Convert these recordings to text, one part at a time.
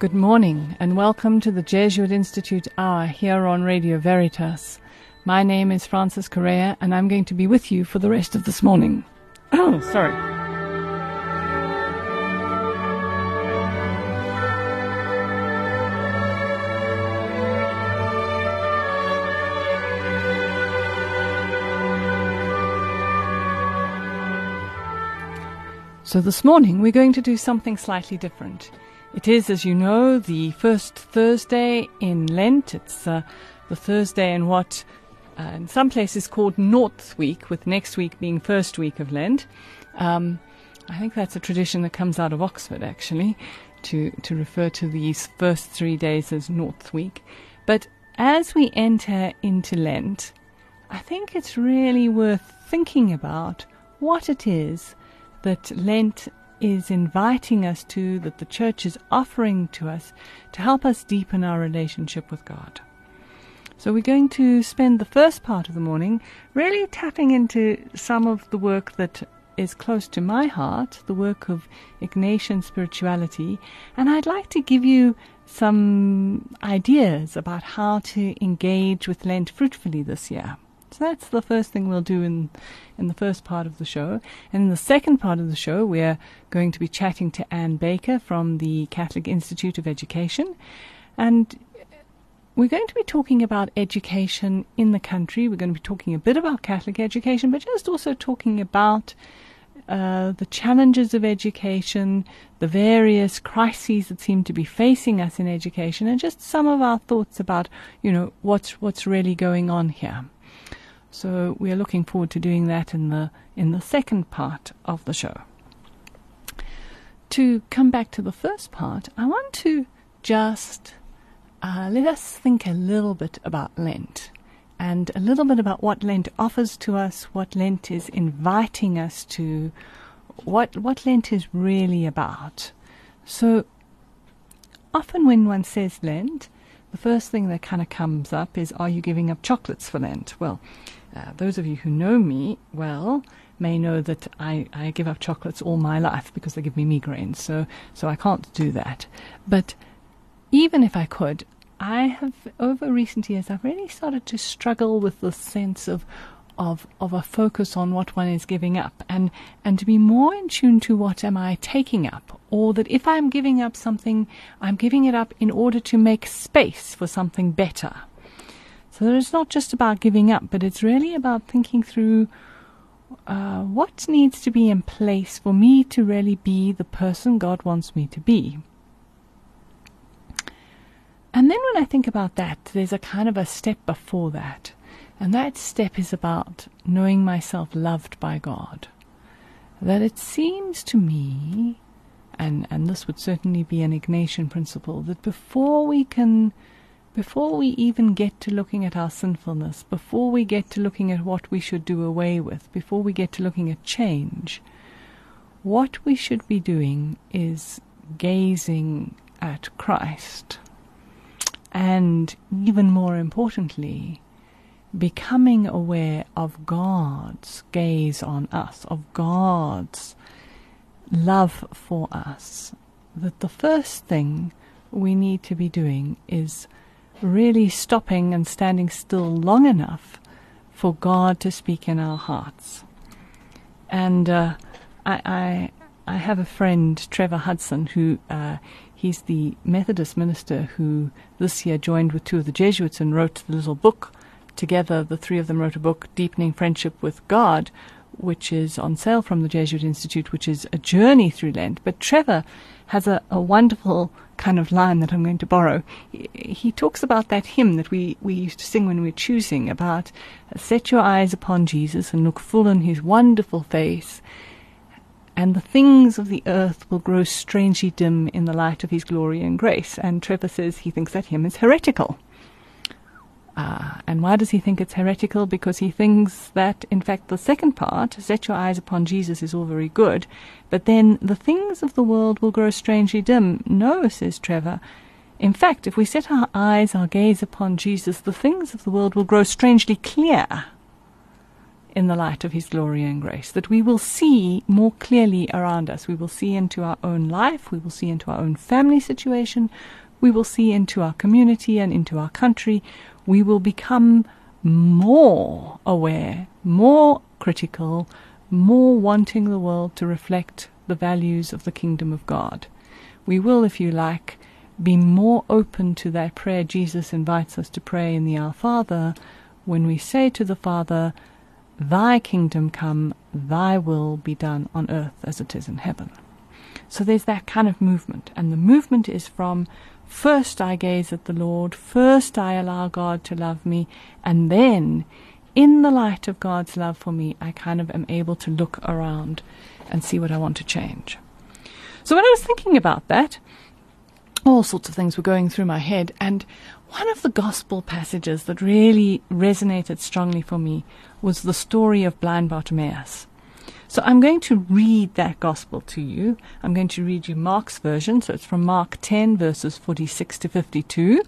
Good morning and welcome to the Jesuit Institute Hour here on Radio Veritas. My name is Frances Correia and I'm going to be with you for the rest of this morning. Oh, sorry. So this morning we're going to do something slightly different. It is, as you know, the first Thursday in Lent. It's uh, the Thursday in what uh, in some places called Noughth Week, with next week being first week of Lent. Um, I think that's a tradition that comes out of Oxford, actually, to, to refer to these first three days as Noughth Week. But as we enter into Lent, I think it's really worth thinking about what it is that Lent is inviting us to, that the church is offering to us to help us deepen our relationship with God. So we're going to spend the first part of the morning really tapping into some of the work that is close to my heart, the work of Ignatian spirituality, and I'd like to give you some ideas about how to engage with Lent fruitfully this year. So that's the first thing we'll do in in the first part of the show. And in the second part of the show, we're going to be chatting to Anne Baker from the Catholic Institute of Education. And we're going to be talking about education in the country. We're going to be talking a bit about Catholic education, but just also talking about uh, the challenges of education, the various crises that seem to be facing us in education, and just some of our thoughts about, you know, what's what's really going on here. So we are looking forward to doing that in the in the second part of the show. To come back to the first part, I want to just uh, let us think a little bit about Lent and a little bit about what Lent offers to us, what Lent is inviting us to, what what Lent is really about. So often when one says Lent, the first thing that kind of comes up is, are you giving up chocolates for Lent? Well, uh, those of you who know me well may know that I, I give up chocolates all my life because they give me migraines, so, so I can't do that. But even if I could, I have, over recent years, I've really started to struggle with the sense of, of, of a focus on what one is giving up and, and to be more in tune to what am I taking up. Or that if I'm giving up something, I'm giving it up in order to make space for something better. So it's not just about giving up, but it's really about thinking through uh, what needs to be in place for me to really be the person God wants me to be. And then when I think about that, there's a kind of a step before that. And that step is about knowing myself loved by God. That it seems to me, and, and this would certainly be an Ignatian principle, that before we can before we even get to looking at our sinfulness, before we get to looking at what we should do away with, before we get to looking at change, what we should be doing is gazing at Christ. And even more importantly, becoming aware of God's gaze on us, of God's love for us. That the first thing we need to be doing is really stopping and standing still long enough for God to speak in our hearts. And uh, I, I, I, have a friend, Trevor Hudson, who uh, he's the Methodist minister who this year joined with two of the Jesuits and wrote the little book together. The three of them wrote a book, Deepening Friendship with God, which is on sale from the Jesuit Institute, which is a journey through Lent. But Trevor has a, a wonderful kind of line that I'm going to borrow. He, he, talks about that hymn that we, we used to sing when we were choosing about set your eyes upon Jesus and look full on his wonderful face, and the things of the earth will grow strangely dim in the light of his glory and grace. And Trevor says he thinks that hymn is heretical. Uh, and why does he think it's heretical? Because he thinks that, in fact, the second part, set your eyes upon Jesus, is all very good, but then the things of the world will grow strangely dim. No, says Trevor. In fact, if we set our eyes, our gaze upon Jesus, the things of the world will grow strangely clear. in the light of His glory and grace, that we will see more clearly around us. We will see into our own life, we will see into our own family situation, we will see into our community and into our country. We will become more aware, more critical, more wanting the world to reflect the values of the kingdom of God. We will, if you like, be more open to that prayer Jesus invites us to pray in the Our Father when we say to the Father, Thy kingdom come, Thy will be done on earth as it is in heaven. So there's that kind of movement, and the movement is from first I gaze at the Lord, first I allow God to love me, and then in the light of God's love for me, I kind of am able to look around and see what I want to change. So when I was thinking about that, all sorts of things were going through my head, and one of the gospel passages that really resonated strongly for me was the story of blind Bartimaeus. So I'm going to read that gospel to you. I'm going to read you Mark's version, so it's from Mark 10, verses 46 to 52.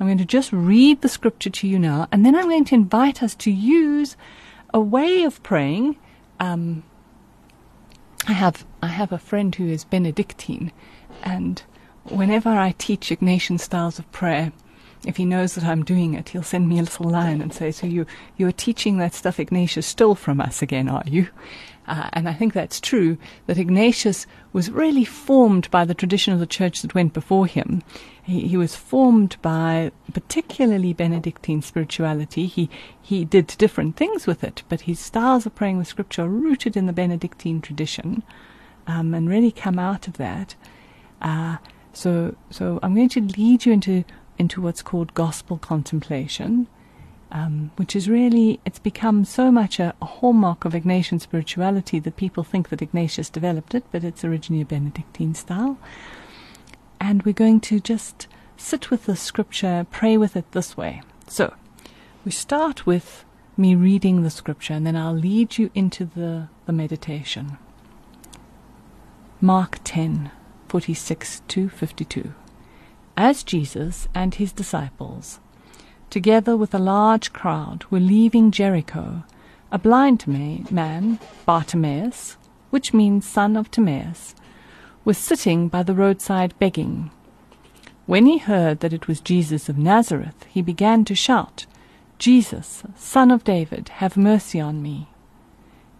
I'm going to just read the scripture to you now, and then I'm going to invite us to use a way of praying. Um, I have I have a friend who is Benedictine, and whenever I teach Ignatian styles of prayer, if he knows that I'm doing it, he'll send me a little line and say, "So you you're teaching that stuff Ignatius stole from us again, are you?" Uh, and I think that's true. That Ignatius was really formed by the tradition of the church that went before him. He, he was formed by particularly Benedictine spirituality. He he did different things with it, but his styles of praying with scripture are rooted in the Benedictine tradition, um, and really come out of that. Uh, so so I'm going to lead you into into what's called gospel contemplation. Um, which is really, it's become so much a, a, hallmark of Ignatian spirituality that people think that Ignatius developed it, but it's originally a Benedictine style. And we're going to just sit with the scripture, pray with it this way. So, we start with me reading the scripture, and then I'll lead you into the, the meditation. Mark 10, 46 to 52. As Jesus and his disciples together with a large crowd, were leaving Jericho, a blind man, Bartimaeus, which means son of Timaeus, was sitting by the roadside begging. When he heard that it was Jesus of Nazareth, he began to shout, Jesus, son of David, have mercy on me.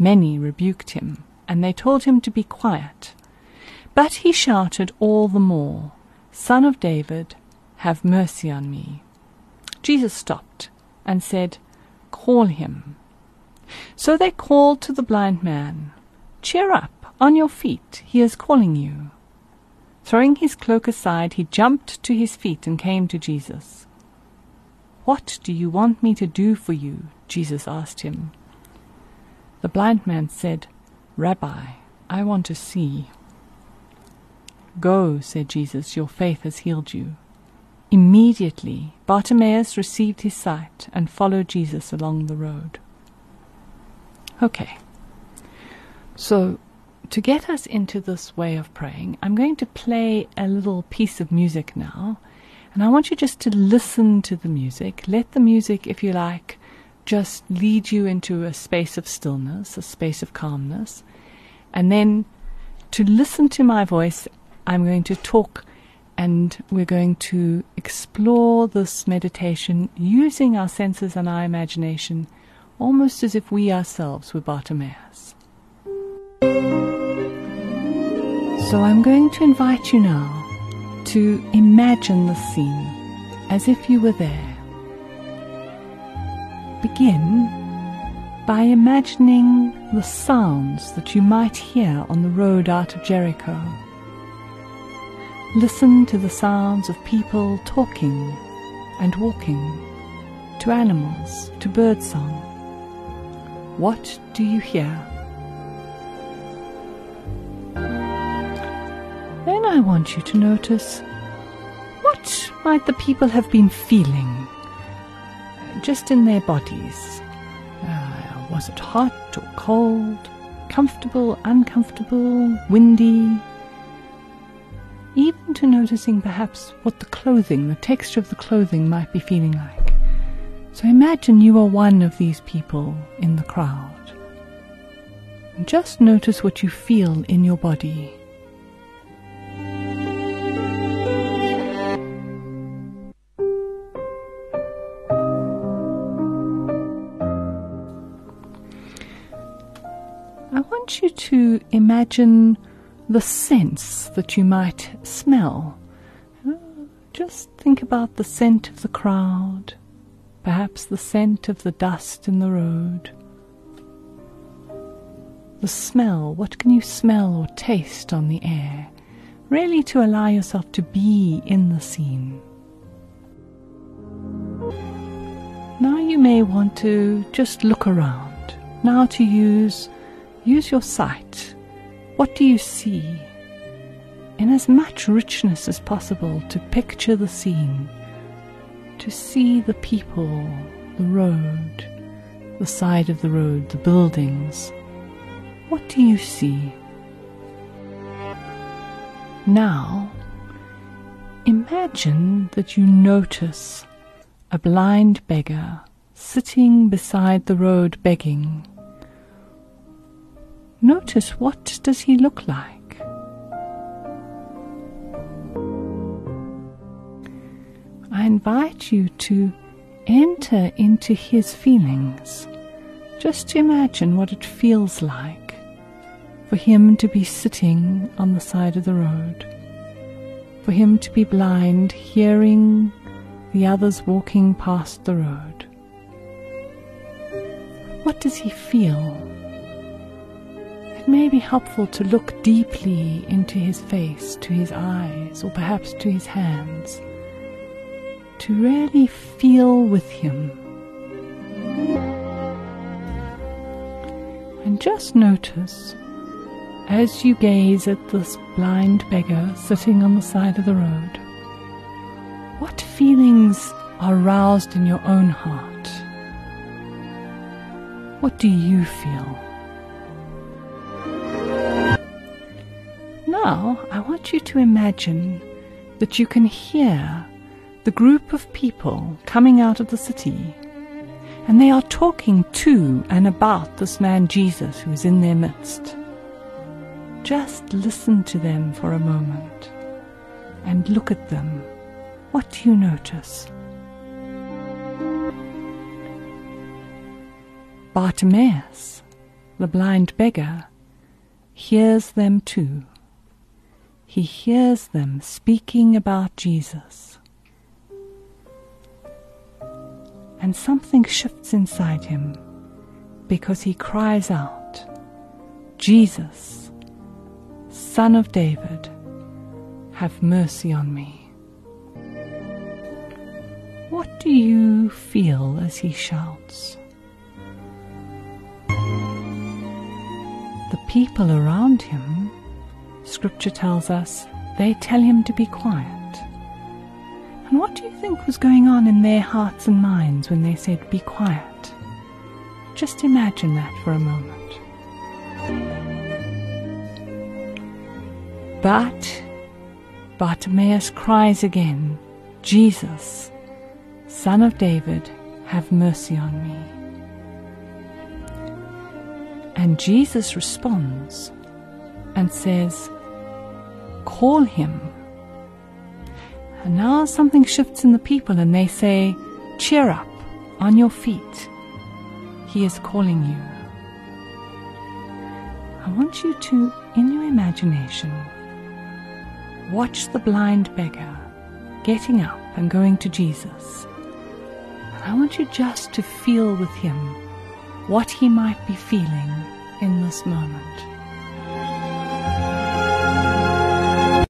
Many rebuked him, and they told him to be quiet. But he shouted all the more, Son of David, have mercy on me. Jesus stopped and said, Call him. So they called to the blind man, Cheer up, on your feet, he is calling you. Throwing his cloak aside, he jumped to his feet and came to Jesus. What do you want me to do for you? Jesus asked him. The blind man said, Rabbi, I want to see. Go, said Jesus, your faith has healed you. Immediately, Bartimaeus received his sight and followed Jesus along the road. Okay. So, to get us into this way of praying, I'm going to play a little piece of music now. And I want you just to listen to the music. Let the music, if you like, just lead you into a space of stillness, a space of calmness. And then to listen to my voice, I'm going to talk and we're going to explore this meditation using our senses and our imagination almost as if we ourselves were Bartimaeus. So I'm going to invite you now to imagine the scene as if you were there. Begin by imagining the sounds that you might hear on the road out of Jericho. Listen to the sounds of people talking and walking, to animals, to birdsong. What do you hear? Then I want you to notice what might the people have been feeling just in their bodies. Uh, was it hot or cold, comfortable, uncomfortable, windy, to noticing perhaps what the clothing, the texture of the clothing might be feeling like. So imagine you are one of these people in the crowd. Just notice what you feel in your body. I want you to imagine the scents that you might smell. Just think about the scent of the crowd, perhaps the scent of the dust in the road. The smell, what can you smell or taste on the air? Really to allow yourself to be in the scene. Now you may want to just look around. Now to use use your sight. What do you see? In as much richness as possible to picture the scene, to see the people, the road, the side of the road, the buildings. What do you see? Now, imagine that you notice a blind beggar sitting beside the road begging. Notice what does he look like? I invite you to enter into his feelings. Just imagine what it feels like for him to be sitting on the side of the road, for him to be blind, hearing the others walking past the road. What does he feel? It may be helpful to look deeply into his face, to his eyes, or perhaps to his hands, to really feel with him. And just notice as you gaze at this blind beggar sitting on the side of the road what feelings are roused in your own heart? What do you feel? Now, I want you to imagine that you can hear the group of people coming out of the city, and they are talking to and about this man Jesus who is in their midst. Just listen to them for a moment and look at them what do you notice? Bartimaeus, the blind beggar, hears them too. He hears them speaking about Jesus. And something shifts inside him because he cries out, Jesus, Son of David, have mercy on me. What do you feel as he shouts? The people around him, Scripture tells us, they tell him to be quiet. And what do you think was going on in their hearts and minds when they said, Be quiet? Just imagine that for a moment. But Bartimaeus cries again, Jesus, Son of David, have mercy on me. And Jesus responds and says, Call him. And now something shifts in the people and they say, Cheer up, on your feet. He is calling you. I want you to, in your imagination, watch the blind beggar getting up and going to Jesus. And I want you just to feel with him what he might be feeling in this moment.